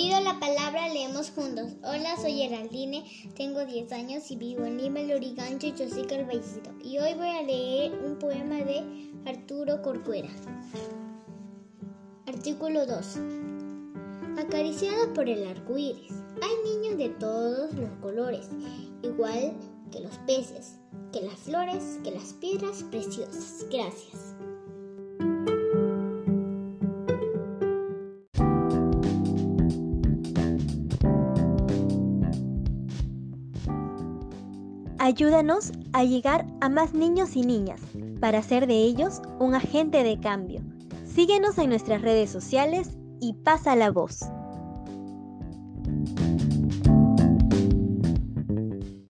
Pido la palabra, leemos juntos. Hola, soy Geraldine, tengo 10 años y vivo en Lima, Lorigancho y Chosica el Vallecito. Y hoy voy a leer un poema de Arturo Corcuera. Artículo 2. Acariciados por el arco iris. Hay niños de todos los colores, igual que los peces, que las flores, que las piedras preciosas. Gracias. Ayúdanos a llegar a más niños y niñas para hacer de ellos un agente de cambio. Síguenos en nuestras redes sociales y pasa la voz.